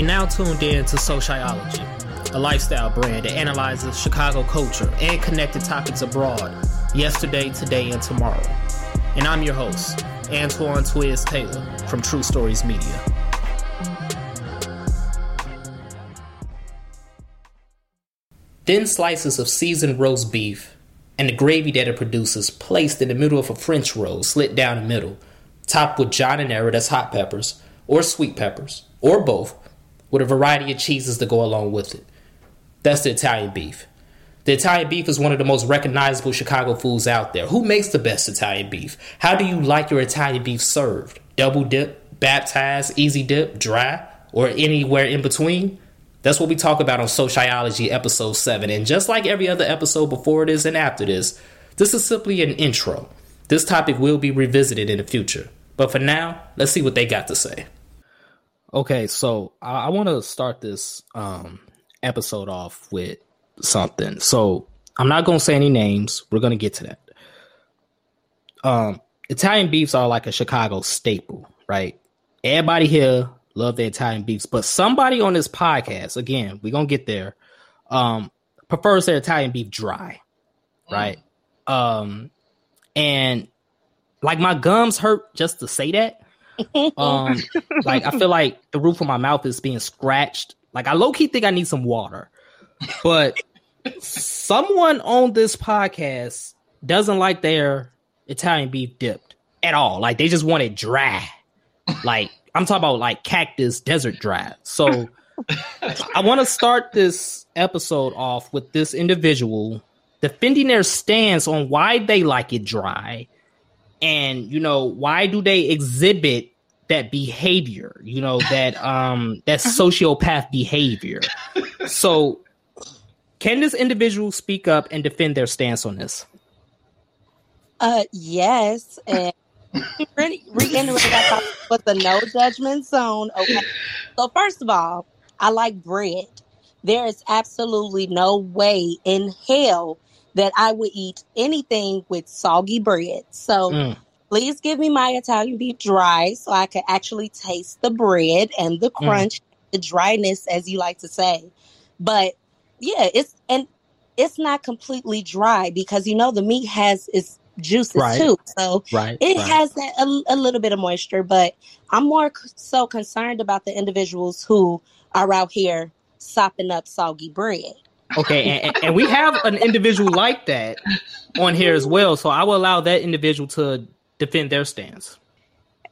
You're now tuned in to Sociology, a lifestyle brand that analyzes Chicago culture and connected topics abroad, yesterday, today, and tomorrow. And I'm your host, Antoine Twiz Taylor from True Stories Media. Thin slices of seasoned roast beef and the gravy that it produces placed in the middle of a French roll, slit down the middle, topped with giardiniera, that's hot peppers, or sweet peppers, or both, with a variety of cheeses to go along with it. That's the Italian beef. The Italian beef is one of the most recognizable Chicago foods out there. Who makes the best Italian beef? How do you like your Italian beef served? Double dip, baptized, easy dip, dry, or anywhere in between? That's what we talk about on Sociology episode 7. And just like every other episode before this and after this, this is simply an intro. This topic will be revisited in the future. But for now, let's see what they got to say. Okay, so I, I want to start this um, episode off with something. So I'm not going to say any names. We're going to get to that. Um, Italian beefs are like a Chicago staple, right? Everybody here love the Italian beefs, but somebody on this podcast, again, we're gonna get there, um, prefers their Italian beef dry, right? Mm. Um, and like my gums hurt just to say that. Um, like I feel like the roof of my mouth is being scratched. Like I low key think I need some water, but someone on this podcast doesn't like their Italian beef dipped at all. Like they just want it dry. Like I'm talking about like cactus desert dry. So I want to start this episode off with this individual defending their stance on why they like it dry and you know why do they exhibit that behavior you know that um that sociopath behavior so can this individual speak up and defend their stance on this uh yes and re- reiterate that with the no judgment zone. Okay. So first of all, I like bread. There is absolutely no way in hell that I would eat anything with soggy bread. So mm. please give me my Italian beef dry so I can actually taste the bread and the mm. crunch, mm. the dryness, as you like to say. But yeah, it's and it's not completely dry because you know the meat has its juices right. too. So right, it right. has that a, a, little bit of moisture, but I'm more so concerned about the individuals who are out here sopping up soggy bread. Okay, and, and we have an individual like that on here as well, so I will allow that individual to defend their stance.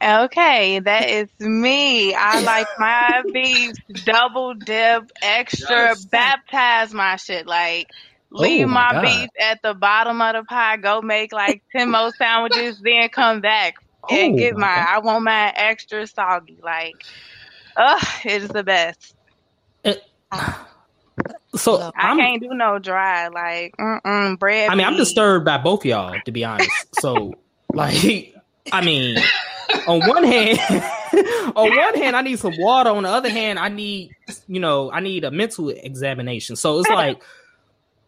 Okay, that is me. I like my beef double dip, extra, yes. baptize my shit. Like oh leave oh my, my beef at the bottom of the pie, go make like 10 more sandwiches, then come back and oh get my mine. I want my extra soggy. Like, ugh, it is the best. It, so I can't do no dry like mm bread. I mean, I'm disturbed by both y'all to be honest. So like, I mean, on one hand, on one hand, I need some water. On the other hand, I need you know I need a mental examination. So it's like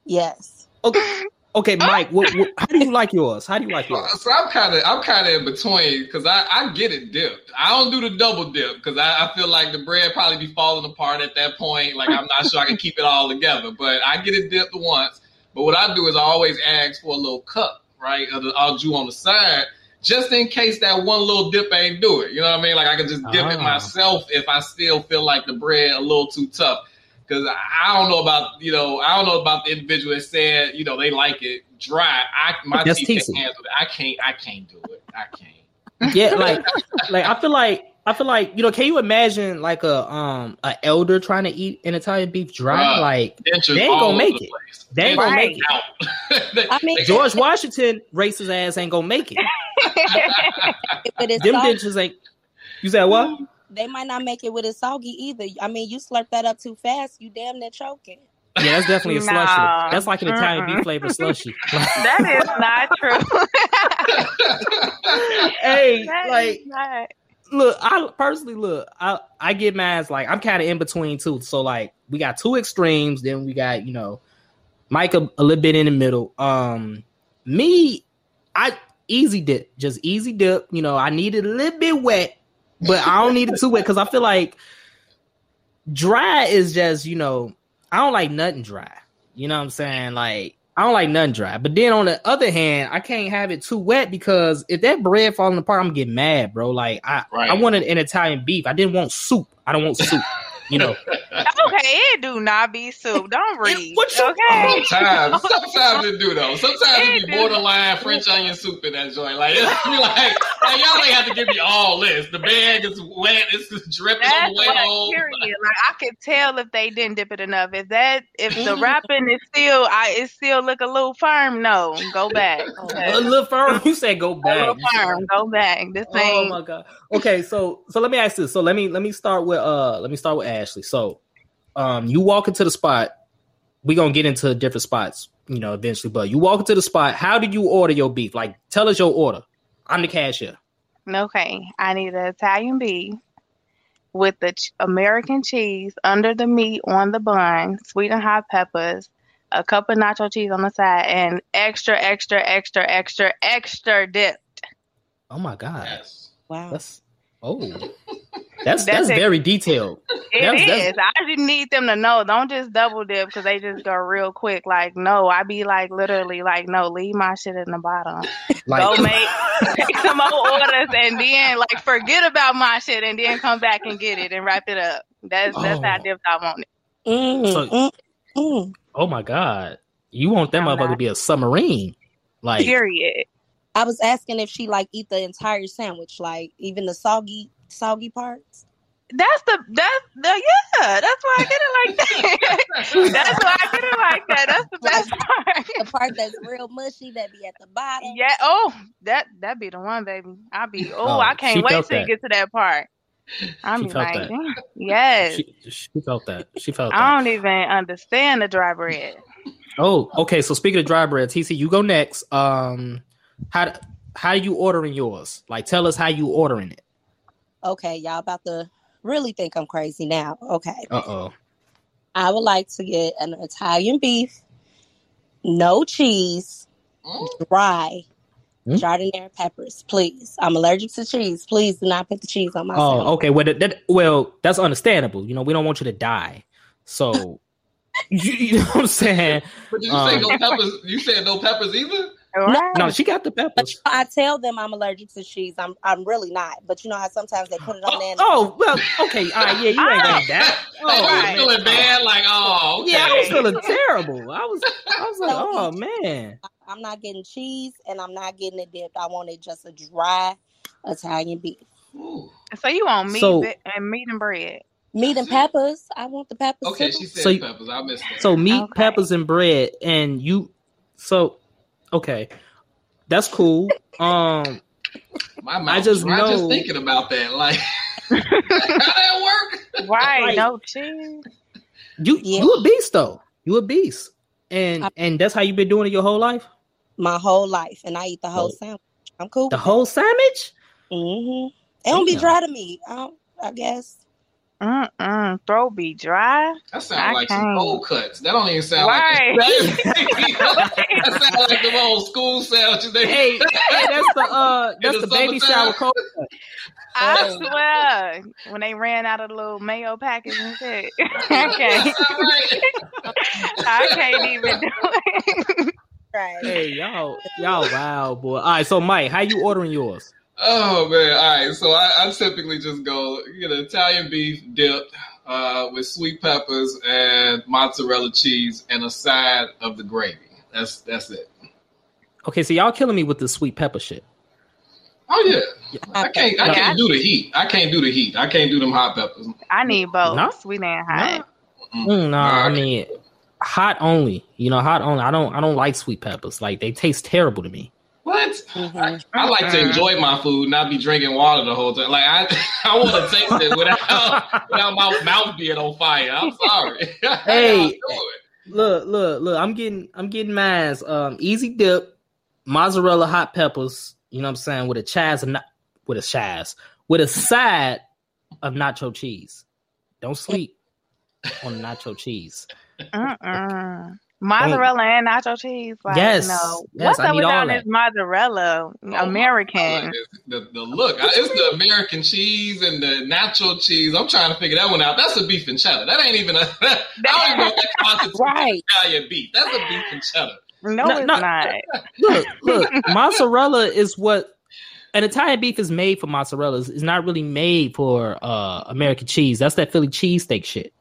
Yes. Okay. Okay, Mike. What, what, how do you like yours? How do you like yours? So I'm kind of I'm kind of in between because I, I get it dipped. I don't do the double dip because I, I feel like the bread probably be falling apart at that point. Like I'm not sure I can keep it all together. But I get it dipped once. But what I do is I always ask for a little cup, right, of the au jus on the side, just in case that one little dip ain't do it. You know what I mean? Like I can just dip it ah. myself if I still feel like the bread a little too tough because I don't know about you know I don't know about the individual that said you know they like it dry. I my teeth can handle it. I can't. I can't do it. I can't. Yeah, like like I feel like I feel like you know. Can you imagine like a um an elder trying to eat an Italian beef dry? Uh, like they ain't gonna make it. Place. They ain't gonna make it. I mean, George Washington racist ass ain't gonna make it. Them dentures ain't. You said what? They might not make it with a soggy either. I mean, you slurp that up too fast, you damn near choking. Yeah, that's definitely a slushy. That's like an Italian beef flavor slushy. that is not true. hey, that like, look, I personally look, I I get mad. Like I'm kind of in between too. So like, we got two extremes. Then we got you know, Mike a, a little bit in the middle. Um, me, I easy dip, just easy dip. You know, I need it a little bit wet but I don't need it too wet because I feel like dry is just you know I don't like nothing dry. You know what I'm saying? Like I don't like nothing dry. But then on the other hand, I can't have it too wet because if that bread falling apart, I'm getting mad, bro. Like I, right. I wanted an Italian beef. I didn't want soup. I don't want soup. You know. okay, it do not be soup. Don't read. What you, okay. Sometimes, sometimes it do though. Sometimes it, it be borderline French onion soup in that joint. Like, it's like, like y'all ain't have to give me all this. The bag is wet. It's just dripping That's on the way like, home. Period. Like I could tell if they didn't dip it enough. If that, if the wrapping is still, I it still look a little firm. No, go back. Okay. A little firm. You said go back. A little firm. Go back. This thing. Oh my god. Okay, so so let me ask this. So let me let me start with uh let me start with Ashley. So um, you walk into the spot. We're gonna get into different spots, you know, eventually. But you walk into the spot. How did you order your beef? Like, tell us your order. I'm the cashier. Okay, I need an Italian beef with the ch- American cheese under the meat on the bun, sweet and hot peppers, a cup of nacho cheese on the side, and extra, extra, extra, extra, extra dipped. Oh my god! Yes. Wow. That's oh. That's that's, that's very detailed. It that's, is. That's, I just need them to know. Don't just double dip because they just go real quick. Like no, I be like literally like no, leave my shit in the bottom. Like, go make some more orders and then like forget about my shit and then come back and get it and wrap it up. That's that's oh. how dipped I want it. Mm, so, mm, mm. Oh my god, you want that motherfucker to be a submarine? Like period. I was asking if she like eat the entire sandwich, like even the soggy soggy parts? That's the that's the yeah. That's why I get it like that. that's why I get it like that. That's the best part. the part that's real mushy that be at the bottom. Yeah. Oh, that that be the one, baby. I be. Oh, oh I can't wait to get to that part. I'm like, yes. She, she, felt that. She felt. I don't even understand the dry bread. Oh, okay. So speaking of dry bread, TC, you go next. Um, how how you ordering yours? Like, tell us how you ordering it okay, y'all about to really think I'm crazy now. Okay. Uh oh. I would like to get an Italian beef, no cheese, mm. dry, mm. giardiniera peppers, please. I'm allergic to cheese. Please do not put the cheese on my. Oh, okay. Well, that, that, well, that's understandable. You know, we don't want you to die, so. you, you, know what I'm saying? But did you um, say no peppers? You said no peppers either? Right. No, she got the peppers. I tell them I'm allergic to cheese. I'm I'm really not. But you know how sometimes they put it on oh, there. Oh, well, okay, all right, yeah, you ain't got that. Oh, I was oh, feeling bad, like oh, okay. yeah, I was feeling terrible. I was, I was like, oh man. I'm not getting cheese, and I'm not getting it dipped. I wanted just a dry Italian beef. Ooh. So you want meat so, and meat and bread. Meat and peppers. I want the peppers. Okay, she said so, peppers. I missed that. So meat, okay. peppers, and bread, and you. So Okay, that's cool. Um, my mouth I just know. I just thinking about that, like how that work? Right? Like, no cheese. You yeah. you a beast though. You a beast, and I, and that's how you've been doing it your whole life. My whole life, and I eat the whole oh. sandwich. I'm cool. The whole sandwich. Mm-hmm. It don't be dry to me. I, I guess. Mm-mm. Throw be dry. That sounds like can't. some old cuts. That don't even sound right. like that that sounds like the old school sandwiches. Hey, hey, that's the uh that's the, the baby shower cold cut. I oh. swear, when they ran out of the little mayo package and shit, I can't. I can't even do it. Right. Hey, y'all, y'all, wow, boy. All right, so Mike, how you ordering yours? Oh man! All right, so I, I typically just go get an Italian beef dipped uh, with sweet peppers and mozzarella cheese and a side of the gravy. That's that's it. Okay, so y'all killing me with the sweet pepper shit. Oh yeah, I can't. I can't do the heat. I can't do the heat. I can't do them hot peppers. I need both, no? sweet and hot. No, mm, no I mean hot only. You know, hot only. I don't. I don't like sweet peppers. Like they taste terrible to me. What? Mm-hmm. I, I, like to enjoy my food, not be drinking water the whole time. Like I, I want to taste it without without my mouth being on fire. I'm sorry. hey, look, look, look! I'm getting, I'm getting mine. Um, easy dip, mozzarella, hot peppers. You know what I'm saying? With a chaz, not with a chaz, with a side of nacho cheese. Don't sleep on nacho cheese. Uh-uh. Mozzarella and nacho cheese. Like, Yes, No. yes, What's I up need with all all that. this mozzarella? American. It's The, the look, it's the American cheese and the natural cheese. I'm trying to figure that one out. That's a beef and cheddar. That ain't even a. I don't even know what that Right. Italian beef. That's a beef and cheddar. No, No, it's no. not. look, look, mozzarella is what an Italian beef is made for mozzarella. It's it's not really made for uh American cheese. That's that Philly cheesesteak shit.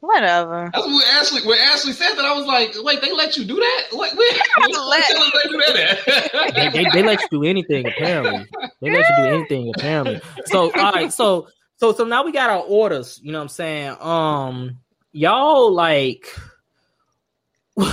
Whatever. That's what Ashley. When Ashley said that, I was like, "Wait, they let you do that? Wait, wait, Let- they do that?" They, they, they let you do anything apparently. They let you do anything apparently. So all right, so so so now we got our orders. You know what I'm saying? Um, y'all like. all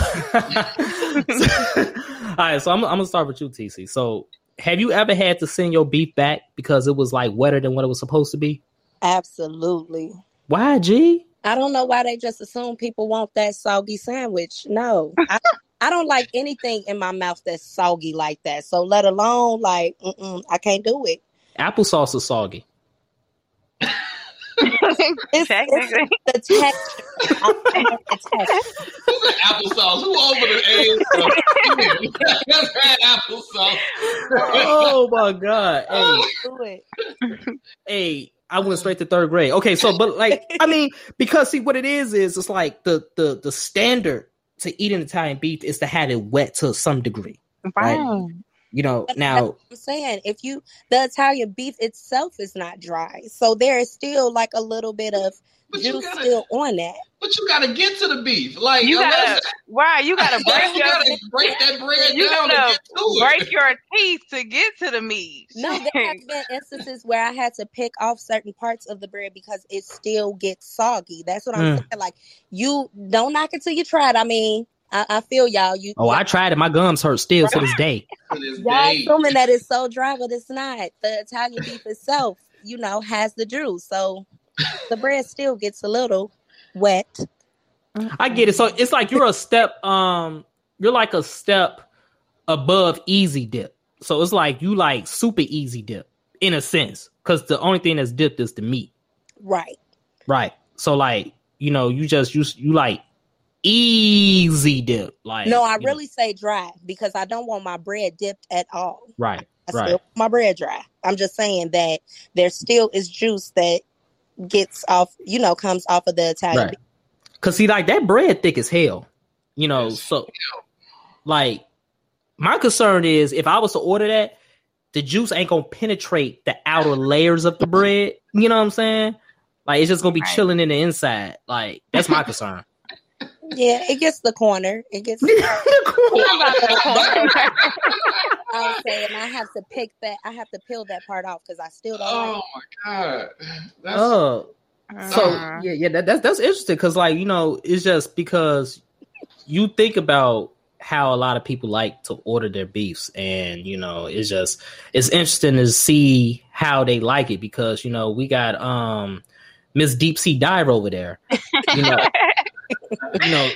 right, so I'm, I'm gonna start with you, TC. So, have you ever had to send your beef back because it was like wetter than what it was supposed to be? Absolutely. Why, G? I don't know why they just assume people want that soggy sandwich. No, I, I don't like anything in my mouth that's soggy like that. So let alone like, mm-mm, I can't do it. Applesauce is soggy. It's, Technically. it's the texture. I don't like the texture. Who applesauce? Who over the age? of- That's had applesauce. oh my god! Hey, Do it. hey, I went straight to third grade. Okay, so but like, I mean, because see, what it is is it's like the the the standard to eat an Italian beef is to have it wet to some degree. Fine. You know, But now I'm saying if you the Italian beef itself is not dry, so there is still like a little bit of But juice gotta, still on that. but you gotta get to the beef. Like You gotta, right? You gotta break you your, gotta break that bread you down to gotta get to it. break your teeth to get to the meat. No, there have been instances where I had to pick off certain parts of the bread because it still gets soggy. That's what I'm Mm. saying. Like you don't knock it till you try it. I mean, I, I feel y'all. You oh, I tried it. My gums hurt still to this day. To this y'all assuming that it's so dry, but it's not. The Italian beef itself, you know, has the juice, so the bread still gets a little wet. I get it. So it's like you're a step. Um, you're like a step above easy dip. So it's like you like super easy dip in a sense, because the only thing that's dipped is the meat. Right. Right. So like, you know, you just you you like easy dip. Like No, I you know, really say dry because I don't want my bread dipped at all. right. I Right. still want my bread dry. I'm just saying that there still is juice that gets off, you know, comes off of the Italian Right. Cause see, like that bread thick as hell. You know, Yes. so like my concern is if I was to order that, the juice ain't gonna penetrate the outer layers of the bread. You know what I'm saying? Like it's just gonna be Right. chilling in the inside. Like that's my concern. Beef. Yeah, it gets the corner. It gets the I was saying I have to pick that I have to peel that part off because I still don't Oh like my god. That's oh, so Uh-uh. yeah, yeah, that, that's that's interesting because like you know, it's just because you think about how a lot of people like to order their beefs, and you know, it's just it's interesting to see how they like it because you know we got um Miss Deep Sea Dive over there, you know, you know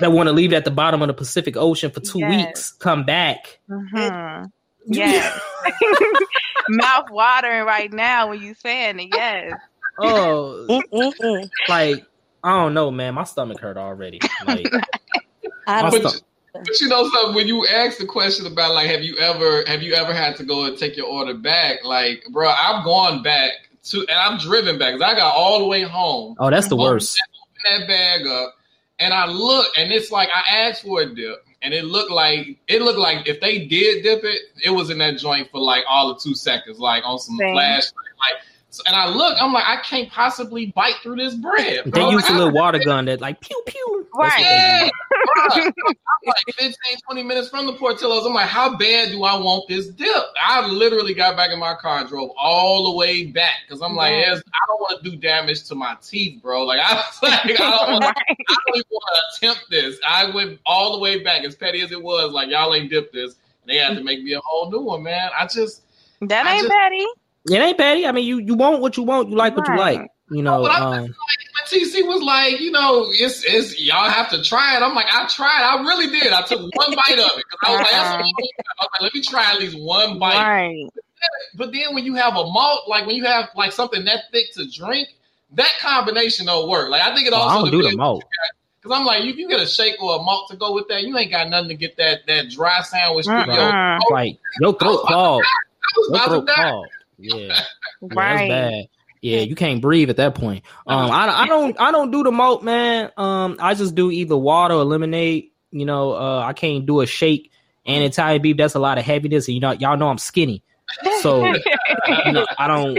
that want to leave at the bottom of the Pacific Ocean for two Yes. weeks, come back. Mhm. Yes. Mouth watering right now when you saying it. Yes. Oh, like I don't know, man, my stomach hurt already. Like I don't But, but you know something when you ask the question about like have you ever have you ever had to go and take your order back like bro I've gone back to and i'm driven back 'cause I got all the way home Oh, that's the worst. That- bag up and I look and it's like I asked for a dip and it looked like it looked like if they did dip it it was in that joint for like all of two seconds like on some Same. flash like so, and I look I'm like I can't possibly bite through this bread They bro. use Like, a I- little water gun that like pew pew. That's what they Yeah, use. I'm like 15, 20 minutes from the Portillo's. I'm like, how bad do I want this dip? I literally got back in my car and drove all the way back because I'm like, yes, I don't want to do damage to my teeth, bro. Like I, was like, I don't, wanna, Right. I don't want to attempt this. I went all the way back, as petty as it was. Like y'all ain't dipped this. And they had to make me a whole new one, man. I just, That I ain't just- petty. It ain't petty. I mean, you you want what you want. You like what you like. You know. But I'm Um, when TC was like, you know, it's it's y'all have to try it. I'm like, I tried. I really did. I took one bite of it because I was like, that's Uh-uh. what I'm doing. I was like, let me try at least one bite. Right. But then when you have a malt, like when you have like something that thick to drink, that combination don't work. Like I think it also I don't do the malt. Because I'm like, if you get a shake or a malt to go with that. You ain't got nothing to get that that dry sandwich. Mm-mm. Yo, Right. Like your throat clogged. Your throat clogged. Yeah. Yeah, that's Right. bad. Yeah, you can't breathe at that point. Um, I, I don't I don't do the malt, man. Um, I just do either water or lemonade. You know, uh, I can't do a shake and Italian beef. That's a lot of heaviness, and you know, y'all know I'm skinny, so you know, I don't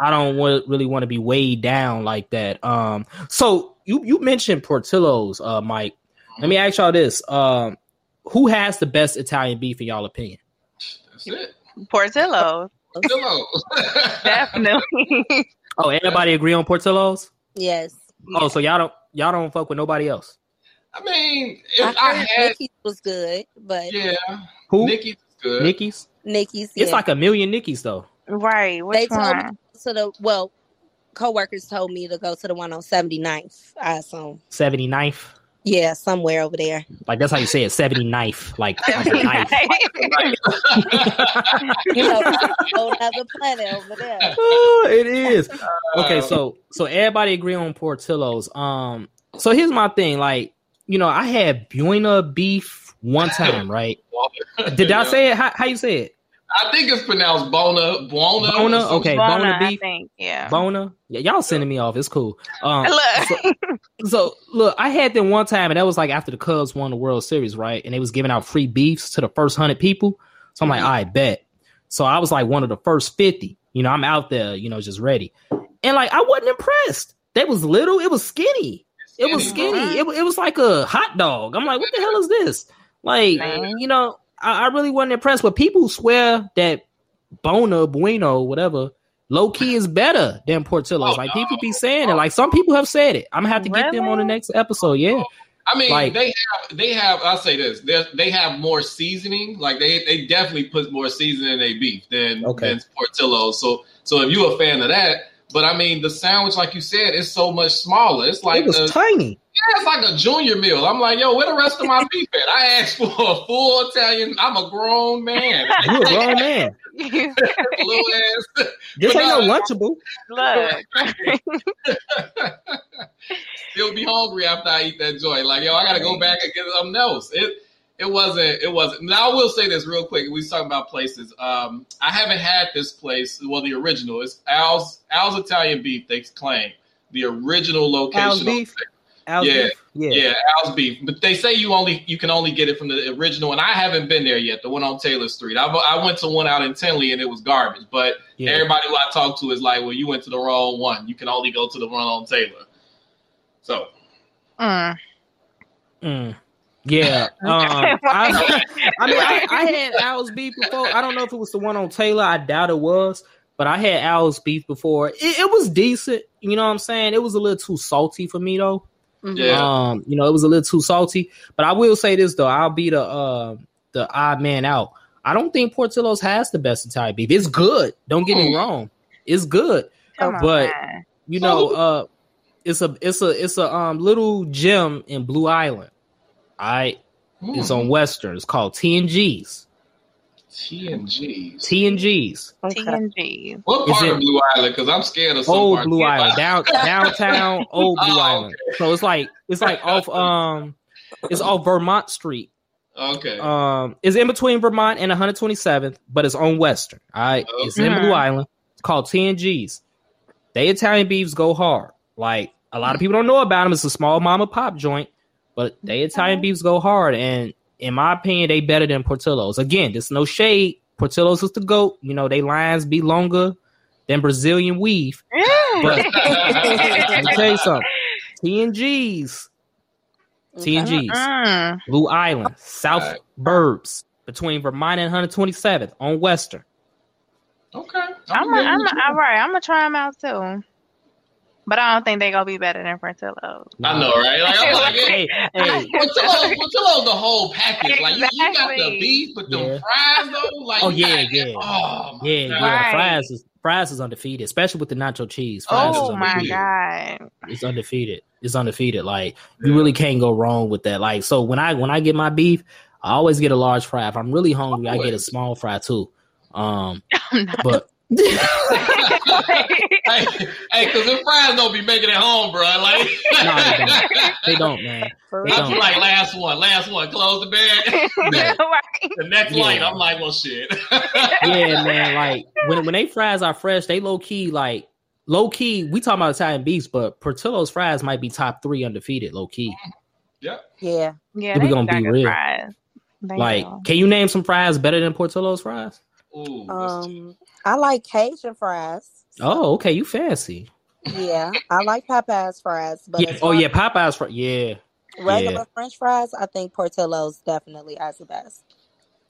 I don't want, really want to be weighed down like that. Um, so you you mentioned Portillo's, uh, Mike. Let me ask y'all this: um, Who has the best Italian beef in y'all opinion? That's it. Portillo's, Hello. definitely. Oh, everybody agree on Portillo's? Yes. Oh, so y'all don't y'all don't fuck with nobody else? I mean, if I, heard had, Nikki's was good, but yeah, Who? Nikki's good. Nikki's? Nikki's It's like a million Nikki's though. right. Which they told me one? to the well, coworkers told me to go to the one on 79th, I assume. 79th. Yeah, somewhere over there. Like that's how you say it, 79th. Like, like a knife. You know, whole other planet over there. Oh, it is. Okay, so so everybody agree on Portillo's. Um so here's my thing. Like, you know, I had Buena beef one time, right? Did I say it? How, how you say it? I think it's pronounced Bona. Bona. Bona? Okay. Bona, Bona I beef? think. Yeah. Bona? Yeah, y'all sending me off. It's cool. Um Look. So look, I had them one time, and that was like after the Cubs won the World Series, right? And they was giving out free beefs to the first hundred people. So I'm like, Mhm. I bet. So I was like one of the first fifty. You know, I'm out there, you know, just ready. And like, I wasn't impressed. That was little. It was skinny. It was Skinny. skinny. It, it was like a hot dog. I'm like, what the hell is this? Like, Man. you know, I, I really wasn't impressed. But people swear that Bona, Bueno, whatever, low key is better than Portillo's. Oh, like no. people be saying it. Oh. Like some people have said it. I'm gonna have to get them on the next episode. Yeah. Oh. I mean, Like- they have they have. I'll say this: they they have more seasoning. Like they they definitely put more seasoning in their beef than Okay. than Portillo's. So so if you're a fan of that, but I mean the sandwich, like you said, is so much smaller. It's like it was a, tiny. Yeah, it's like a junior meal. I'm like, yo, where the rest of my beef at? I asked for a full Italian. I'm a grown man. You're a grown man. Little ass. This But ain't no lunchable. Look. Still be hungry after I eat that joint. Like, yo, I gotta go back and get something else. It it wasn't it wasn't now I will say this real quick. We was talking about places. Um I haven't had this place, well the original. It's Al's Al's Italian beef, they claim. The original location. Al's beef? Al's Yeah, beef? Yeah. Yeah, Al's beef. But they say you only you can only get it from the original, and I haven't been there yet. The one on Taylor Street. I, I went to one out in Tinley, and it was garbage. But Yeah. everybody who I talk to is like, "Well, you went to the wrong one. You can only go to the one on Taylor." So Mm. Mm. Yeah. Um, I, I mean, I, I had Al's beef before. I don't know if it was the one on Taylor. I doubt it was, but I had Al's beef before. It, it was decent. You know what I'm saying? It was a little too salty for me though. Yeah. Um, you know, it was a little too salty. But I will say this though, I'll be the uh the odd man out. I don't think Portillo's has the best Italian beef. It's good. Don't get me Mm. wrong. It's good. Come But- man. You know, uh it's a it's a it's a um little gym in Blue Island. All right. It's on Western. It's called TNG's. TNGs. TNG's. Okay. TNG. What Is part it- of Blue Island? Because I'm scared of some Old parts. Blue Island. Down downtown Old Blue Oh, Island. So it's like it's like off um it's off Vermont Street. Okay. Um it's in between Vermont and 127th, but it's on Western. All right. It's in Blue Island. It's called TNG's. They Italian beefs go hard. Like a lot of people don't know about them. It's a small mom and pop joint, but they Italian beefs go hard. And in my opinion, they better than Portillo's. Again, there's no shade. Portillo's is the goat. You know, they lines be longer than Brazilian weave. But let me tell you something. TNG's, TNG's, Mm. Blue Island, South Alright. Burbs, between Vermont and 127th on Western. okay. I'm, a, I'm, give a, it a all right. I'm gonna try them out too. But I don't think they're gonna be better than Portillo's. I know, right? Like, I'm like, Hey, hey, Portillo, Portillo's the whole package. Like you, you got the beef with the Yeah. fries though. Like Oh, you yeah, got- yeah. Oh yeah, God. yeah. Right. Fries is fries is undefeated, especially with the nacho cheese. Fries Oh my undefeated. god. It's undefeated. It's undefeated. Like you really can't go wrong with that. Like so, when I when I get my beef, I always get a large fry. If I'm really hungry, I get a small fry too. Um, but hey, hey, because the fries don't be making it home, bro. Like, no, they don't. They don't, man. They I'm don't. like last one, last one, close the bag. the next Yeah. light, I'm like, well, shit. yeah, man. Like when when they fries are fresh, they low key like low key. We talking about Italian beefs, but Portillo's fries might be top three undefeated, low key. Yep. Yeah. Yeah, If we gonna be real. fries. They Like, do. can you name some fries better than Portillo's fries? Ooh, that's- Um, I like Cajun fries. Oh, okay, you fancy. Yeah, I like Popeye's fries, but Yeah. Oh yeah, Popeyes fries. Yeah, regular yeah. French fries, I think Portillo's definitely has the best.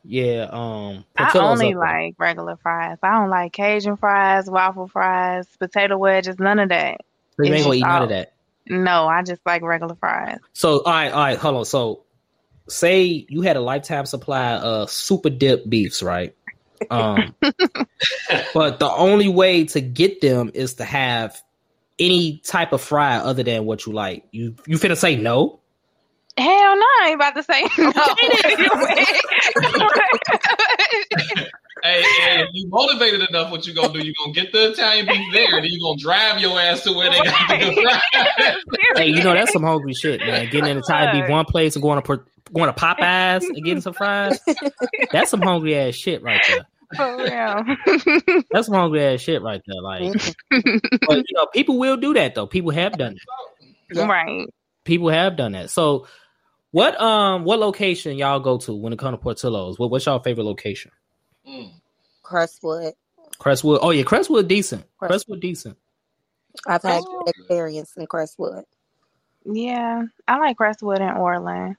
yeah. Um, I only up there. like regular fries. I don't like Cajun fries, waffle fries, potato wedges, none of that. So you ain't gonna eat just none of that. No, I just like regular fries. So all right, all right, hold on. So say you had a lifetime supply of super dip beefs, right? Um, but the only way to get them is to have any type of fry other than what you like. You you finna say no? Hell no, I ain't about to say no. Hey, hey, if you motivated enough, what you gonna do? You gonna get the Italian beef there, then you gonna drive your ass to where they got the good fries. Hey, you know that's some hungry shit, man. Getting in the Thai beef one place and going to Por- going to Popeyes and getting some fries. That's some hungry ass shit right there. For real. That's some hungry ass shit right there. Like, but you know, people will do that though. People have done it. Right. people have done that. So, what um what location y'all go to when it comes to Portillo's? What what's y'all favorite location? Mm. Crestwood. Crestwood. Oh yeah, Crestwood decent. Crestwood. Crestwood decent. I've had Oh. experience in Crestwood. Yeah, I like Crestwood and Orland.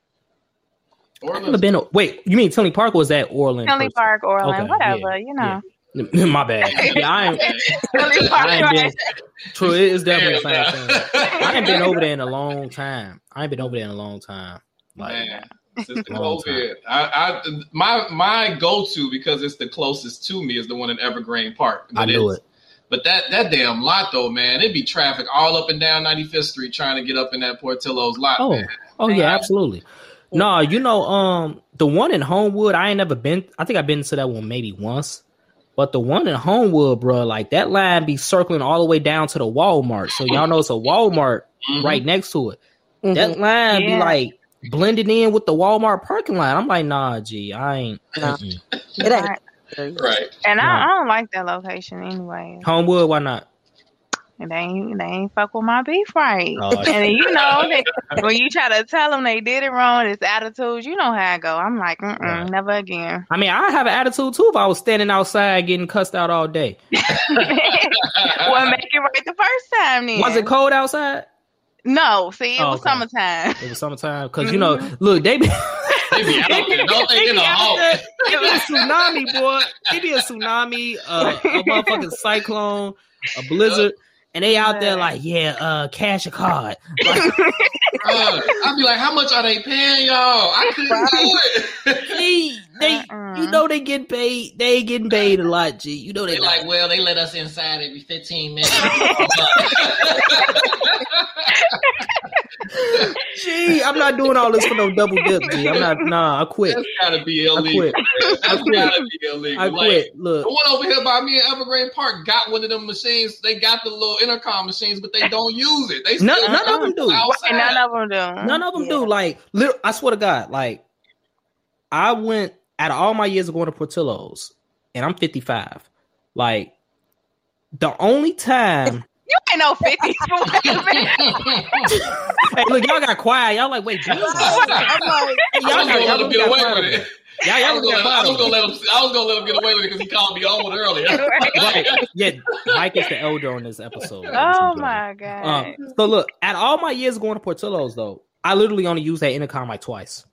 I've never been. Wait, you mean Tinley Park? Was that Orland? Tinley first? Park, Orland, Okay, whatever, yeah, you know. My bad. Yeah, I ain't. I ain't been. True, it is definitely the Damn, same thing. I ain't been over there in a long time. I ain't been over there in a long time. Like, Man, since the Long COVID, I, I my my go to because it's the closest to me is the one in Evergreen Park. I But knew it. But that that damn lot though, man, it'd be traffic all up and down 95th Street trying to get up in that Portillo's lot. Oh, man. oh Man, yeah, absolutely. No, you know, um, the one in Homewood, I ain't never been. I think I've been to that one maybe once, but the one in Homewood, bro, like that line be circling all the way down to the Walmart. So y'all know it's a Walmart Mhm. right next to it. Mhm. That line be like blended in with the Walmart parking lot. I'm like, nah, G, I ain't. No. It ain't. Right. Right. And No. I, I don't like that location anyway. Homewood, why not? And they ain't, they ain't fuck with my beef right. Oh, and you know, they, when you try to tell them they did it wrong, it's attitudes, you know how I go. I'm like, mm-mm, Right. never again. I mean, I have an attitude too if I was standing outside getting cussed out all day. well, make it right the first time then. Was it cold outside? No, see, it Oh, was okay. summertime. It was summertime because you know, look, they be. They be out there, don't they? In a hole. It be a tsunami, boy. It be a tsunami, uh, a motherfucking cyclone, a blizzard, and they out there like, yeah, uh, cash a card. Like, Bruh, I'd be like, how much are they paying y'all? I couldn't do it. they, they, Uh-uh. you know, they get paid. They ain't getting paid a lot, G. You know they, They like, like, well, they let us inside every 15 minutes. Gee, I'm not doing all this for no double dip, G. I'm not. Nah, I quit. That's gotta be I illegal. quit. man. That's quit. gotta be illegal. I Like, quit. Look, the one over here by me in Evergreen Park got one of them machines. They got the little intercom machines, but they don't use it. They None- still none of them do. outside. And none of them do. None of them Yeah. do. Like, lit- I swear to God, like, I went out of all my years of going to Portillo's, and I'm 55. Like, the only time, You ain't no 50. hey, look, y'all got quiet. Y'all like, wait, Jesus. I'm like, Hey, y'all, got, gonna y'all let him get away quiet with it. Y'all, I y'all was, gonna, I was gonna let him. I was gonna let him get away with it because he called me old earlier. there. Right. Yeah, Mike is the elder on this episode. oh my God. Um, so look, at all my years going to Portillo's, though, I literally only used that intercom like twice.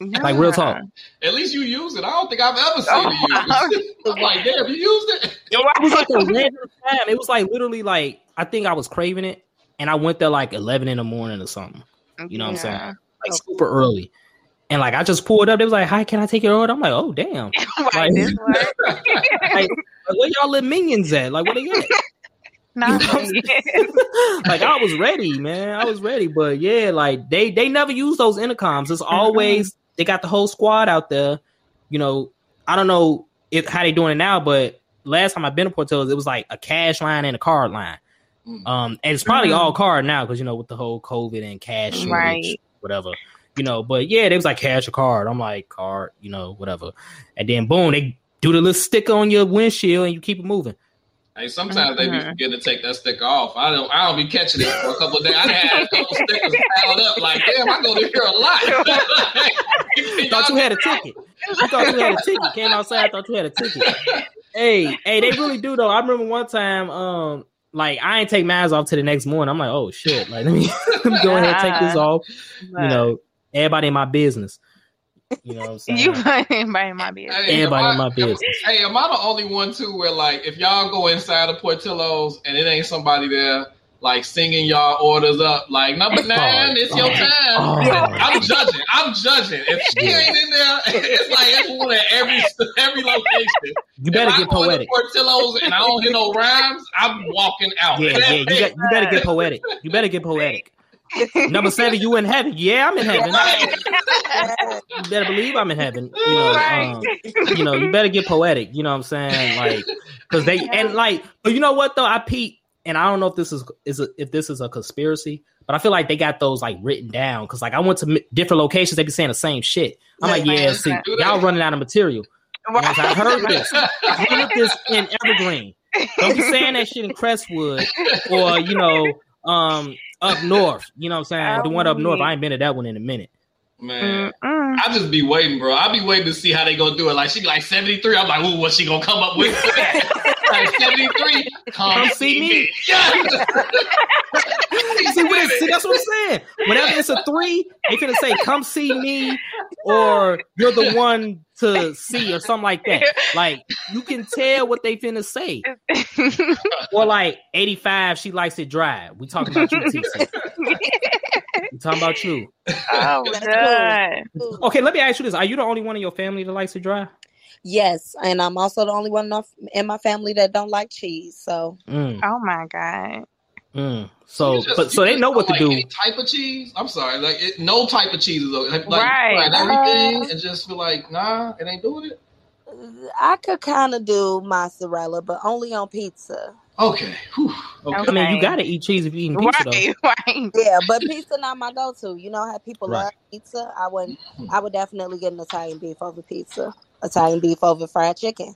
Like, real talk. At least you use it. I don't think I've ever seen Oh, you use it. I'm like, damn, you used it. It was like a random time. It was like literally like I think I was craving it, and I went there like eleven in the morning or something, You know what I'm saying? Yeah. like super early. And like I just pulled up, they was like, "Hi, can I take your order?" I'm like, "Oh damn!" Like- Like, like, where y'all little minions at? Like, where they at? Nah, like I was ready, man. I was ready, but yeah, like they they never use those intercoms. It's always they got the whole squad out there. You know, I don't know if how they doing it now, but last time I've been to Portillo's, it was like a cash line and a card line. Mm. Um, and it's probably mm-hmm. all card now because you know with the whole COVID and cash shortage, right. whatever. You know, but yeah, they was like cash or card. I'm like card, you know, whatever. And then boom, they do the little sticker on your windshield and you keep it moving. Hey, sometimes mm-hmm. they be mm-hmm. forgetting to take that sticker off. I don't. I don't be catching it for a couple of days. I had a couple stickers piled up. Like, damn, I go to here a lot. thought you had a ticket. I thought you had a ticket. Came outside. I thought you had a ticket. Hey, hey, they really do though. I remember one time, um, like I ain't take mask off to the next morning. I'm like, oh shit, like let me, let me go ahead and take this off. You know, everybody in my business. You know what I'm saying? You everybody in my business. Hey, everybody I, in my business. Hey, am I the only one too where like if y'all go inside of Portillo's and it ain't somebody there like singing y'all orders up like number oh, nine, it's your oh, time. Oh. I'm judging. I'm judging. If she ain't in there, it's like it's one at every every location. You better if get poetic. Portillo's and I don't hear no rhymes. I'm walking out. Yeah, yeah. You, got, you better get poetic. You better get poetic. Number seven, you in heaven? Yeah, I'm in heaven. you better believe I'm in heaven. You know, um, you know, you better get poetic. You know what I'm saying? Like, because they and like, but you know what though? I peep, and I don't know if this is is a, if this is a conspiracy, but I feel like they got those like written down because like I went to different locations, they be saying the same shit. I'm like, yeah, see, y'all running out of material. I heard this. I heard this in Evergreen. Don't be saying that shit in Crestwood or you know um up north. You know what I'm saying? The one up north. I ain't been to that one in a minute. Man, Mm-mm. I just be waiting, bro. I be waiting to see how they gonna do it. Like she be like 73. I'm like, ooh, what's she gonna come up with? like 73. Come, come see me. me. see, what see, that's what I'm saying. Whenever it's a three, they gonna say, come see me, or you're the one to see, or something like that. Like you can tell what they finna say. or like 85, she likes it dry. We talking about you, TC. we talking about you. Oh, God. Okay, let me ask you this: Are you the only one in your family that likes to drive? Yes, and I'm also the only one in my family that don't like cheese. So, mm. oh my god. Mm. So, just, but so they know what to like do. type of cheese. I'm sorry, like it, no type of cheese is like, right. everything, uh, and just feel like nah, it ain't doing it. I could kind of do mozzarella, but only on pizza. Okay. okay. I mean, you gotta eat cheese if you eat pizza, right, though. Right. Yeah, but pizza not my go-to. You know how people right. love pizza. I would, mm-hmm. I would definitely get an Italian beef over pizza. Italian beef over fried chicken.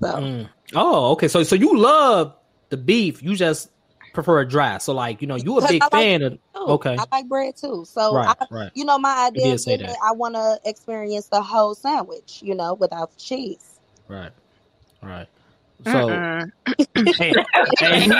So. Mm. Oh, okay. So, so you love the beef. You just prefer it dry. So, like, you know, you a big like fan of. Okay. I like bread too. So, right, I, right. you know, my idea is I want to experience the whole sandwich. You know, without cheese. Right. Right. So, hey, hey,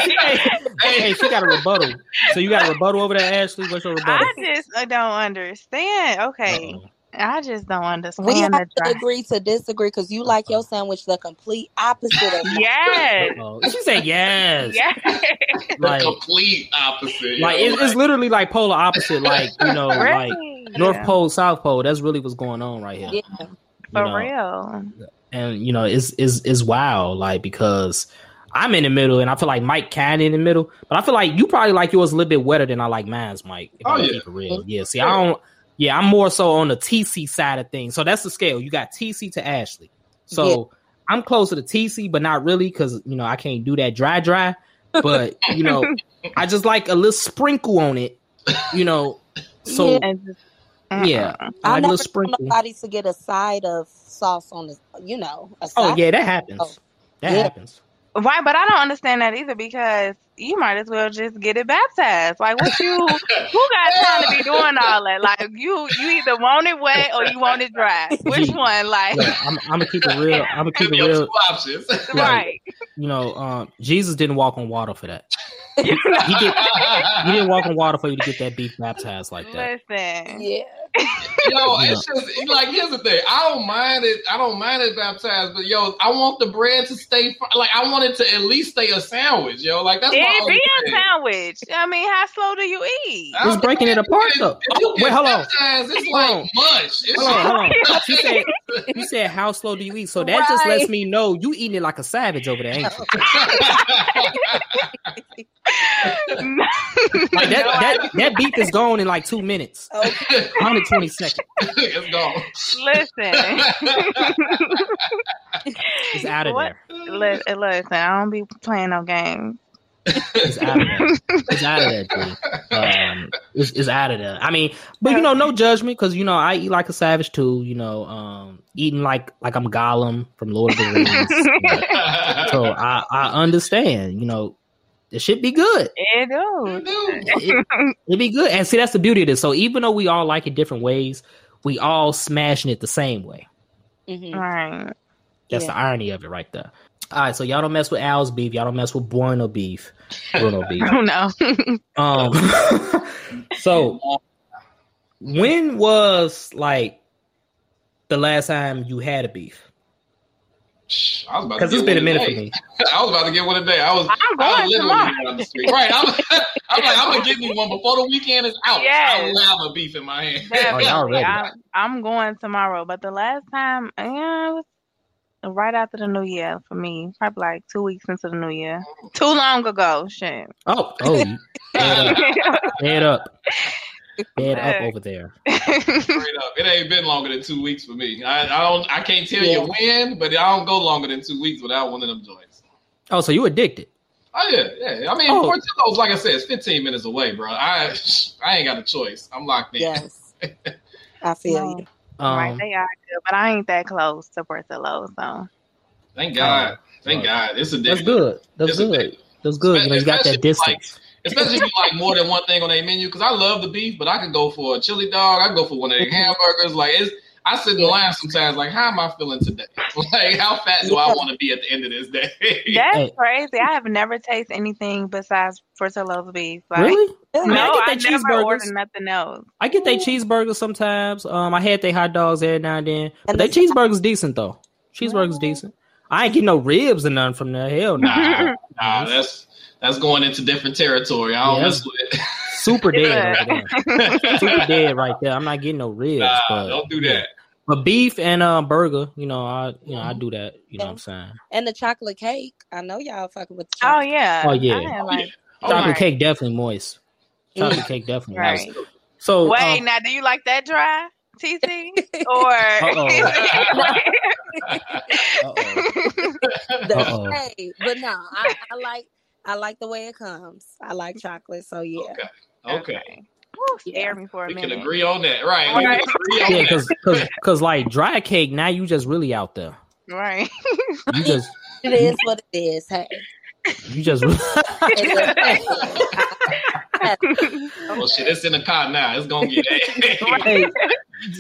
hey, she got a rebuttal. So you got a rebuttal over there, Ashley. What's your rebuttal? I just I don't understand. Okay. Uh-oh. I just don't understand. We have to agree to disagree because you like your sandwich the complete opposite of yes. She said yes. Yes. Like, the complete opposite. Like it's, it's, literally like polar opposite. Like you know, really? like North yeah. Pole, South Pole. That's really what's going on right here. Yeah. For know? real and you know it's is is wild like because I'm in the middle and I feel like Mike kind of in the middle, but I feel like you probably like yours a little bit wetter than I like mine's, Mike. If oh, I yeah. keep it real, mm-hmm. yeah. See, I don't. Yeah, I'm more so on the TC side of things. So that's the scale. You got TC to Ashley. So yeah. I'm closer to TC, but not really because you know I can't do that dry dry. But you know, I just like a little sprinkle on it. You know, so yeah, yeah uh-uh. I like never sprinkle. nobody to get a side of sauce on the, you know. oh yeah, that happens. Oh, that yeah. happens. Right, but I don't understand that either because you might as well just get it baptized. Like, what you? who got time to be doing all that? Like, you you either want it wet or you want it dry. Which one? Like, I'm, I'm, gonna keep it real. I'm gonna keep it real. options. Like, right. You know, um, Jesus didn't walk on water for that. he, he, did, he didn't walk on water for you to get that beef baptized like that. Listen, yeah. yo, it's just like here's the thing. I don't mind it. I don't mind it baptized, but yo, I want the bread to stay. Like I want it to at least stay a sandwich. Yo, like that's it be a sandwich. I mean, how slow do you eat? It's breaking it apart though. Oh, wait, hold on. It's like mush. It's hold on, hold on. She said, you said how slow do you eat? So that right. just lets me know you eating it like a savage over there, ain't you? like that, that that beef is gone in like two minutes. Okay. 120 seconds. it's gone. Listen. it's out of what, there. listen, listen, I don't be playing no games. It's out of there. It's out of there. Um, it's, it's out of. I mean, but you know, no judgment because you know I eat like a savage too. You know, um, eating like like I'm Gollum from Lord of the Rings. you. So I I understand. You know, it should be good. It do. It, it be good. And see, that's the beauty of this. So even though we all like it different ways, we all smashing it the same way. Mhm. Right. That's Yeah. the irony of it right there. All right, so y'all don't mess with Al's beef. Y'all don't mess with Bueno beef. Bruno beef. Oh no. Um, so when was like the last time you had a beef? I was about Because it's been a one minute for me. I was about to get one today. I was. I'm I going was literally on the street. Right. I'm, I'm like, I'm gonna get me one before the weekend is out. Yes. I will have a beef in my hand. Oh, y'all ready. I, I'm going tomorrow, but the last time, yeah, it was right after the new year for me. Probably like two weeks into the new year. Too long ago. Shit. Oh, oh, you- head up, head up over there. Straight up. It ain't been longer than two weeks for me. I, I don't. I can't tell Yeah. you when, but I don't go longer than two weeks without one of them joints. Oh, so you addicted? Oh yeah, yeah. I mean, Oh. Portillo's, like I said, it's 15 minutes away, bro. I I ain't got a choice. I'm locked in. Yes. I feel No. you. Right, Um, they are good, but I ain't that close to Portillo, so Thank God. Thank God. It's a that's good. That's It's good. That's good. You know, you got that Especially, like, distance. Especially if you like more than one thing on their menu. Because I love the beef, but I could go for a chili dog. I could go for one of their hamburgers. Like it's. I sit in line sometimes. Like, how am I feeling today? Like, how fat do I want to be at the end of this day? that's crazy. I have never tasted anything besides Portillo's beef. Like, Really? No, I mean, I I, get they never cheeseburgers. ordered nothing else. I get they cheeseburgers sometimes. Um, I had they hot dogs every now and then. But And they the- cheeseburgers decent though. Cheeseburgers decent. I ain't getting no ribs or none from there. Hell no. nah, nah, that's that's going into different territory. I don't Yeah, mess with it. Super dead right there. Super dead right there. I'm not getting no ribs. Nah, but, don't do that. But beef and uh, burger, you know, I you know I do that. You know what I'm saying? And the chocolate cake. I know y'all fucking with the Oh yeah. Oh, yeah. I Oh, like, yeah. Oh, Chocolate right. cake definitely moist. Chocolate cake definitely Right. moist. So Wait, um, now do you like that dry, TC? Or Uh-oh. Uh-oh. hey, but no, I, I like I like the way it comes. I like chocolate, so yeah. Okay. Okay. Woo, Yeah. scare me for a We can minute. agree on that. Right. We can agree on yeah, that. because because because like dry cake now you just really out there. Right. You just It is what it is. Hey, you just Oh shit, it's in the car now. It's gonna get hey,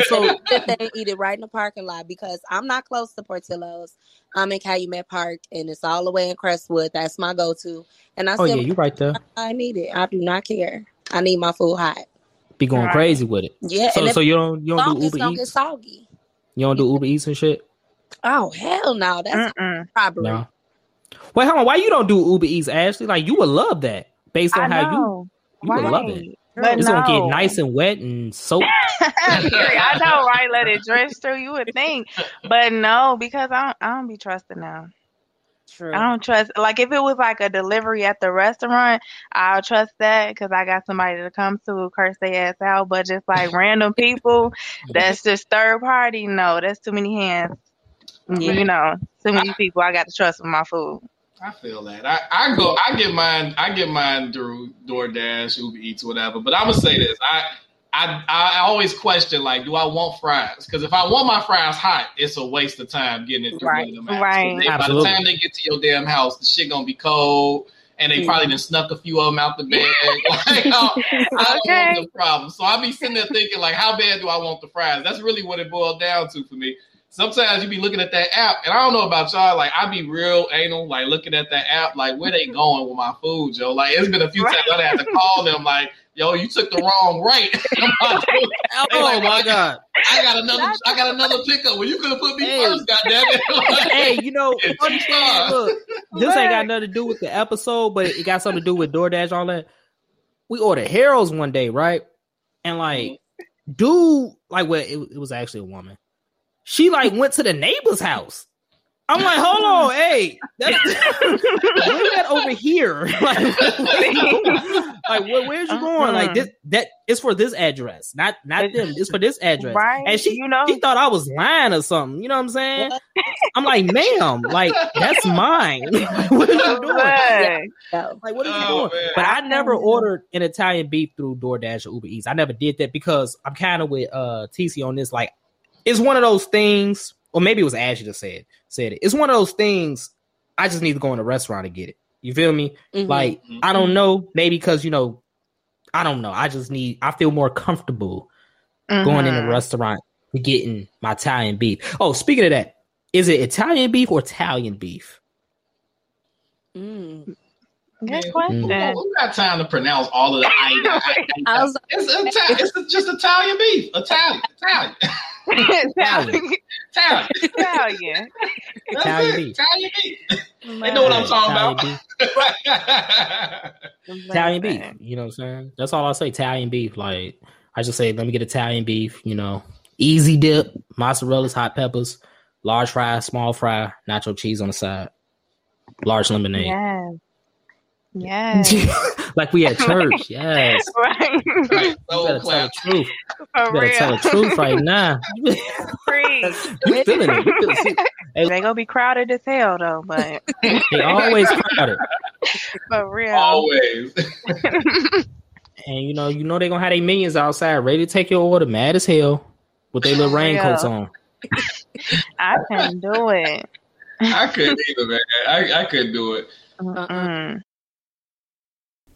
so if they eat it right in the parking lot because I'm not close to Portillo's. I'm in Calumet Park and it's all the way in Crestwood. That's my go-to, and I oh yeah, still you right there. I need it. I do not care. I need my food hot. Be going Right. crazy with it. Yeah, So so you don't you don't do it's Uber gonna get Eats. soggy. You don't do Uber Eats and shit. Oh hell no, that's Mm-mm. robbery. No. Wait, hold on. Why you don't do Uber Eats, Ashley? Like you would love that based I on how you know. you would love it. Right. But It's no. gonna get nice and wet and soaked. I know, right? Let it drench through. You would think, but no, because I don't. I don't be trusting now. True. I don't trust. Like if it was like a delivery at the restaurant, I'll trust that because I got somebody to come to curse their ass out. But just like random people, that's just third party. No, that's too many hands. Yeah. You know, too many people. I got to trust with my food. I feel that. I, I go. I get mine. I get mine through DoorDash, Uber Eats, whatever. But I'm gonna say this. I I I always question like, do I want fries? Because if I want my fries hot, it's a waste of time getting it through Right. one of them apps. Right. They- by the time they get to your damn house, the shit gonna be cold. And they Yeah. probably done snuck a few of them out the bag. like, I, I don't Okay. want the problem. So I be sitting there thinking, like, how bad do I want the fries? That's really what it boiled down to for me. Sometimes you be looking at that app, and I don't know about y'all. Like, I be real anal, like looking at that app, like where they going with my food, Joe. Like, it's been a few times I had to call them, like, yo, you took the wrong right. Oh my god! I got another, I got another pickup. Well, you could have put me Hey. first, goddamn it. Hey, you know, It's understand, look, this ain't got nothing to do with the episode, but it got something to do with DoorDash, all that. We ordered Harold's one day, right? And like, dude, like, well, it, it was actually a woman. She like went to the neighbor's house. I'm like, hold on, hey, that's, bring that over over here. like, like where, where's you going? Uh-huh. Like this that it's for this address, not not them. It's for this address. Right. And she, you know, she thought I was lying or something. You know what I'm saying? I'm like, ma'am, like that's mine. what are you doing? Like, what are you oh, doing? Man. But I never ordered an Italian beef through DoorDash or Uber Eats. I never did that because I'm kind of with uh TC on this. Like, it's one of those things, or maybe it was Ashley that said said it. It's one of those things. I just need to go in a restaurant to get it. You feel me? Mm-hmm. Like I don't know, maybe because you know, I don't know. I just need. I feel more comfortable mm-hmm. going in a mm-hmm. restaurant getting my Italian beef. Oh, speaking of that, is it Italian beef or Italian beef? Mm. Good question. We got time to pronounce all of the items. it's, Italian, it's just Italian beef. Italian. Italian. Italian. Italian. Italian. Italian beef. Italian beef. They know what I'm talking Italian about. Beef. Italian beef. You know what I'm saying? That's all I say. Italian beef. Like I just say, let me get Italian beef. You know, easy dip, mozzarella, hot peppers, large fry, small fry, nacho cheese on the side, large lemonade. Yeah. Yes. like we at church. Yes. right. right. So you tell the truth. For you better real. tell the truth right now. you feeling it. You feeling it. Hey, they gonna be crowded as hell though, but they always crowded. For real. Always. and you know, you know they're gonna have their minions outside ready to take your order, mad as hell, with their little raincoats on. I can do it. I couldn't either, man. I, I couldn't do it. Uh-uh.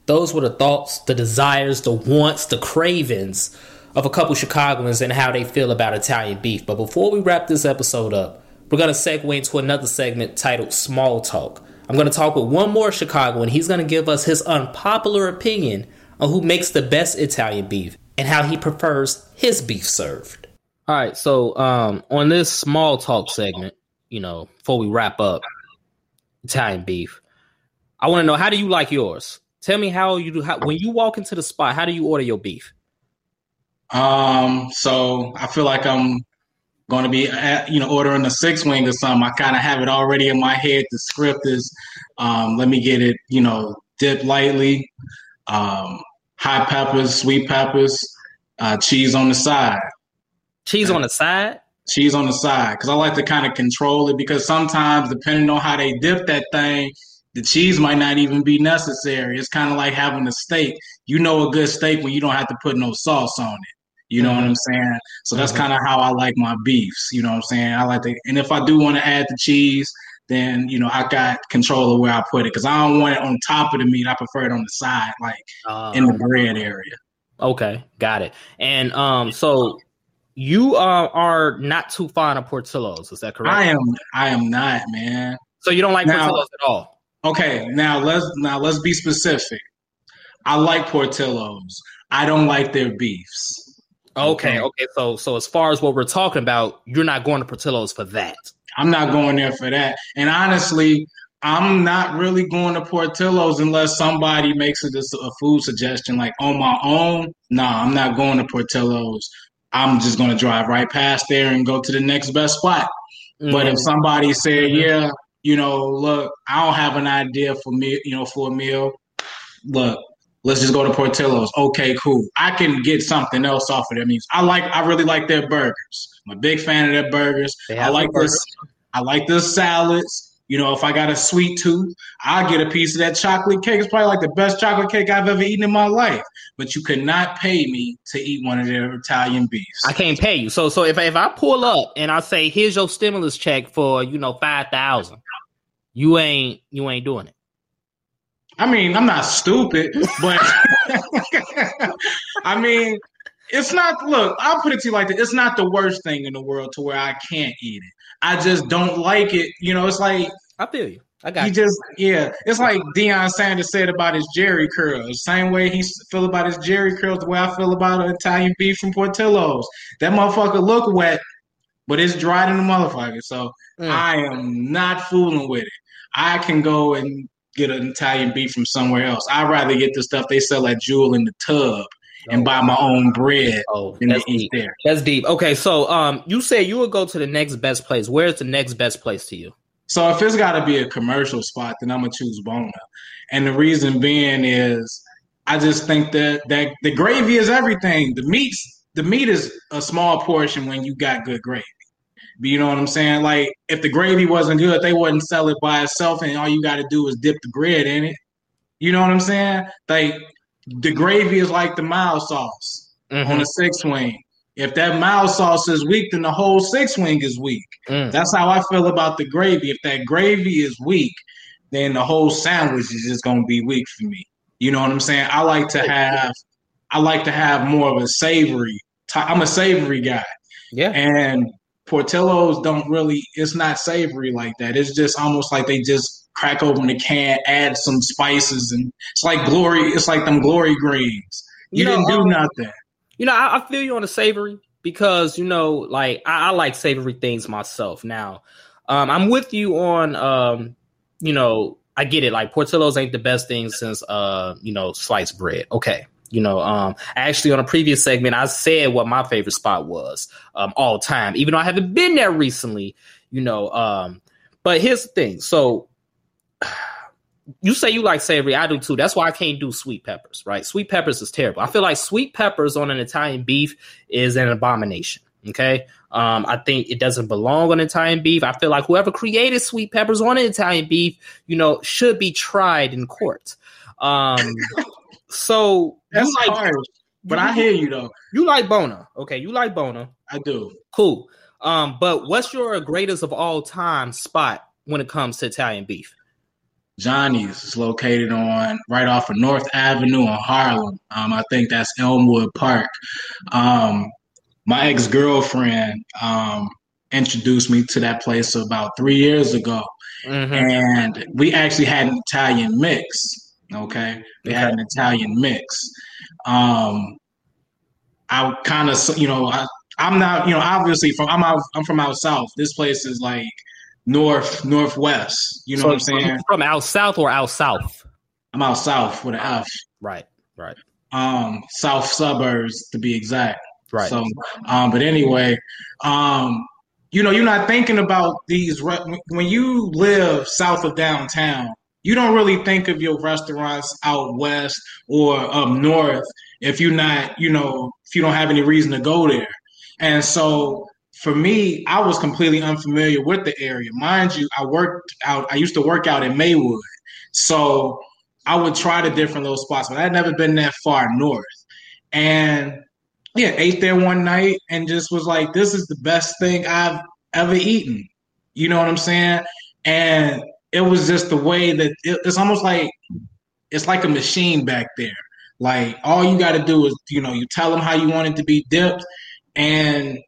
Those were the thoughts, the desires, the wants, the cravings of a couple Chicagoans and how they feel about Italian beef. But before we wrap this episode up, we're going to segue into another segment titled Small Talk. I'm going to talk with one more Chicagoan. He's going to give us his unpopular opinion on who makes the best Italian beef and how he prefers his beef served. All right. So, um, on this small talk segment, you know, before we wrap up Italian beef, I want to know how do you like yours? Tell me how you do. How, when you walk into the spot, how do you order your beef? Um, so I feel like I'm going to be, at, you know, ordering a six wing or something. I kind of have it already in my head. The script is, um, let me get it, you know, dip lightly, um, hot peppers, sweet peppers, uh, cheese on the side. Cheese on the side. Cheese on the side, because I like to kind of control it. Because sometimes, depending on how they dip that thing, the cheese might not even be necessary. It's kind of like having a steak. You know a good steak when you don't have to put no sauce on it. You know mm-hmm. what I'm saying? So that's mm-hmm. kind of how I like my beefs. You know what I'm saying? I like to, and if I do want to add the cheese, then you know I got control of where I put it because I don't want it on top of the meat. I prefer it on the side, like in the bread area. Okay, got it. And um, so you uh, are not too fond of Portillo's, is that correct? I am. I am not, man. So you don't like now, Portillo's at all? Okay, now let's now let's be specific. I like Portillo's. I don't like their beefs. Okay, okay. So so as far as what we're talking about, you're not going to Portillo's for that. I'm not going there for that. And honestly, I'm not really going to Portillo's unless somebody makes it a food suggestion. Like on my own, nah, I'm not going to Portillo's. I'm just going to drive right past there and go to the next best spot. Mm-hmm. But if mm-hmm. somebody said, yeah, you know, look, I don't have an idea for me, you know, for a meal. Look, let's just go to Portillo's. Okay, cool. I can get something else off of their meals. I like, I really like their burgers. I'm a big fan of their burgers. I like this. I like the salads. You know, if I got a sweet tooth, I'll get a piece of that chocolate cake. It's probably like the best chocolate cake I've ever eaten in my life. But you could not pay me to eat one of their Italian beefs. I can't pay you. So, so if if I pull up and I say, "Here's your stimulus check for you know five thousand, you ain't you ain't doing it. I mean, I'm not stupid, but I mean, it's not. Look, I'll put it to you like this: it's not the worst thing in the world to where I can't eat it. I just don't like it. You know, it's like I feel you. I got you. Just yeah, it's like Deion Sanders said about his Jheri curls. Same way he feel about his Jheri curls, the way I feel about an Italian beef from Portillo's. That motherfucker look wet, but it's dried in the motherfucker. So mm. I am not fooling with it. I can go and get an Italian beef from somewhere else. I'd rather get the stuff they sell at Jewel in the tub and buy my own bread oh, to eat there. That's deep. Okay, so um, you say you would go to the next best place. Where's the next best place to you? So if it's got to be a commercial spot, then I'm gonna choose Buona, and the reason being is I just think that that the gravy is everything. The meats, the meat is a small portion when you got good gravy. But you know what I'm saying? Like if the gravy wasn't good, they wouldn't sell it by itself, and all you got to do is dip the bread in it. You know what I'm saying? Like the gravy is like the mild sauce mm-hmm. on a six wing. If that mild sauce is weak, then the whole six wing is weak. Mm. That's how I feel about the gravy. If that gravy is weak, then the whole sandwich is just gonna be weak for me. You know what I'm saying? I like to have I like to have more of a savory. I'm a savory guy. Yeah. And Portillo's don't really. It's not savory like that. It's just almost like they just crack open the can, add some spices, and it's like glory. It's like them glory greens. You, you know, didn't do um, nothing. You know, I, I, feel you on the savory because you know, like I, I like savory things myself. Now, um, I'm with you on, um, you know, I get it. Like Portillo's ain't the best thing since, uh, you know, sliced bread. Okay, you know, um, actually on a previous segment, I said what my favorite spot was um, all time, even though I haven't been there recently. You know, um, but here's the thing. So you say you like savory, I do too. That's why I can't do sweet peppers, right? Sweet peppers is terrible. I feel like sweet peppers on an Italian beef is an abomination. Okay. Um, I think it doesn't belong on Italian beef. I feel like whoever created sweet peppers on an Italian beef, you know, should be tried in court. Um, so that's like, hard, but I hear you though. You like Buona, okay? You like Buona. I do. Cool. Um, but what's your greatest of all time spot when it comes to Italian beef? Johnny's is located on right off of North Avenue in Harlem. Um, I think that's Elmwood Park. Um, my ex girlfriend um, introduced me to that place about three years ago, mm-hmm. and we actually had an Italian mix. Okay, we okay. had an Italian mix. Um, I kind of, you know, I, I'm not, you know, obviously from I'm out, I'm from out south. This place is like north northwest. You know so what I'm saying? From out south or out south? I'm out south with an F. Right, right. Um, south suburbs to be exact. Right. So, um, but anyway, um, you know, you're not thinking about these re- when you live south of downtown. You don't really think of your restaurants out west or up north if you're not, you know, if you don't have any reason to go there. And so for me, I was completely unfamiliar with the area. Mind you, I worked out, I used to work out in Maywood. So I would try the different little spots, but I'd never been that far north. And yeah, ate there one night and just was like, this is the best thing I've ever eaten. You know what I'm saying? And it was just the way that it, it's almost like it's like a machine back there. Like all you got to do is, you know, you tell them how you want it to be dipped, and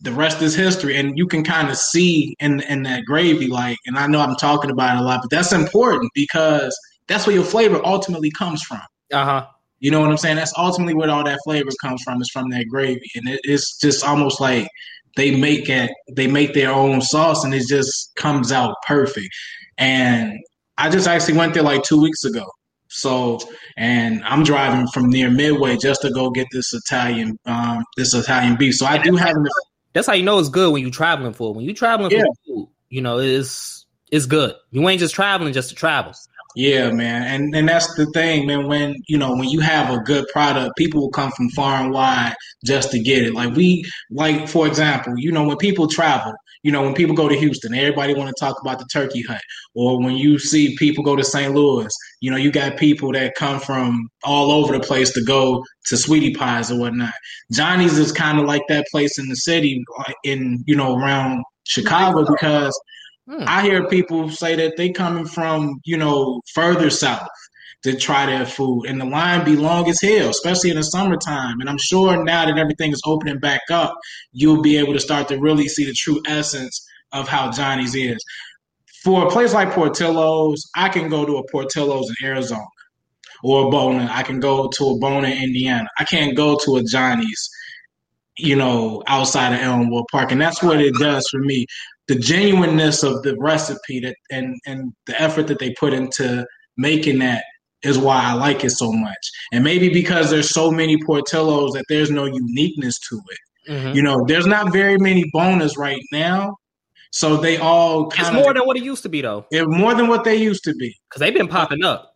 the rest is history. And you can kind of see in in that gravy, like, and I know I'm talking about it a lot, but that's important because that's where your flavor ultimately comes from. Uh huh. You know what I'm saying? That's ultimately where all that flavor comes from. Is from that gravy, and it, it's just almost like they make it. They make their own sauce, and it just comes out perfect. And I just actually went there like two weeks ago. So, and I'm driving from near Midway just to go get this Italian, um, this Italian beef. So I do have. That's how you know it's good when you're traveling for. When you're traveling yeah. for food, you know it's it's good. You ain't just traveling just to travel. Yeah, man, and and that's the thing, man. When you know when you have a good product, people will come from far and wide just to get it. Like we, like for example, you know when people travel, you know, when people go to Houston, everybody want to talk about the turkey hunt. Or when you see people go to St. Louis, you know, you got people that come from all over the place to go to Sweetie Pies or whatnot. Johnny's is kind of like that place in the city, in you know, around Chicago because hmm. I hear people say that they coming from you know further south to try their food. And the line be long as hell, especially in the summertime. And I'm sure now that everything is opening back up, you'll be able to start to really see the true essence of how Johnny's is. For a place like Portillo's, I can go to a Portillo's in Arizona or a Buona. I can go to a Buona, in Indiana. I can't go to a Johnny's, you know, outside of Elmwood Park. And that's what it does for me. The genuineness of the recipe that and and the effort that they put into making that is why I like it so much. And maybe because there's so many Portillos that there's no uniqueness to it. Mm-hmm. You know, there's not very many bonus right now. So they all kind of more than what it used to be, though. It, more than what they used to be, because they've been popping up.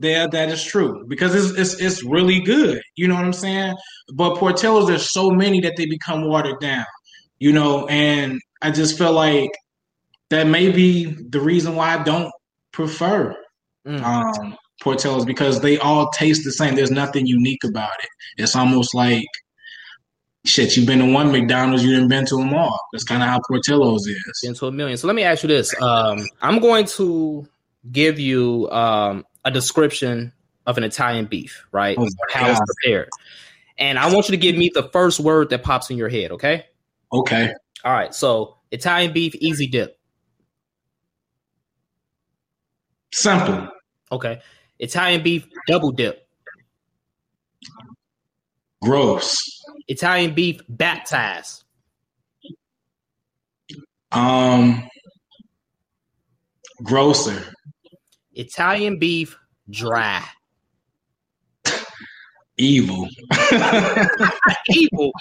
Yeah, that is true because it's, it's it's really good. You know what I'm saying? But Portillo's, there's so many that they become watered down. You know, and I just feel like that may be the reason why I don't prefer mm. um, Portillo's because they all taste the same. There's nothing unique about it. It's almost like shit. You've been to one McDonald's, you didn't been to them all. That's kind of how Portillo's is. Been to a million. So let me ask you this: um, I'm going to give you um, a description of an Italian beef, right? Oh, how it's prepared, and I want you to give me the first word that pops in your head. Okay. Okay. All right. So Italian beef, easy dip. Simple. Okay. Italian beef, double dip. Gross. Italian beef, baptized. Um, grosser. Italian beef, dry. Evil. Evil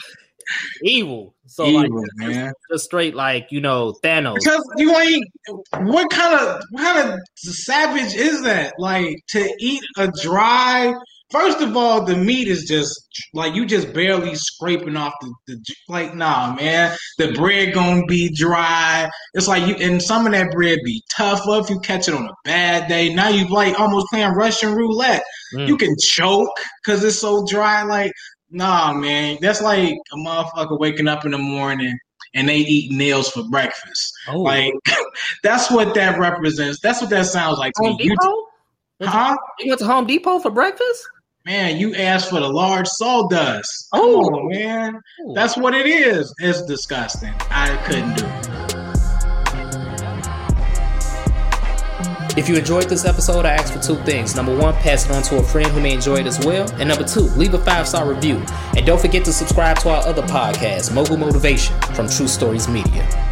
evil. So Evil, like, man. just straight like you know Thanos. Because you ain't. What kind of what kind of savage is that? Like to eat a dry. First of all, the meat is just like you just barely scraping off the, the like. Nah, man, the bread gonna be dry. It's like you and some of that bread be tough up. You catch it on a bad day. Now you like almost playing Russian roulette. Mm. You can choke because it's so dry. Like Nah, man, that's like a motherfucker waking up in the morning and they eat nails for breakfast. Oh. Like that's what that represents. That's what that sounds like to Home me. Depot? You, huh? You went to Home Depot for breakfast? Man, you asked for the large sawdust. Oh man, Ooh. that's what it is. It's disgusting. I couldn't do it. If you enjoyed this episode, I ask for two things. Number one, pass it on to a friend who may enjoy it as well. And number two, leave a five star review. And don't forget to subscribe to our other podcast, Mogul Motivation from True Stories Media.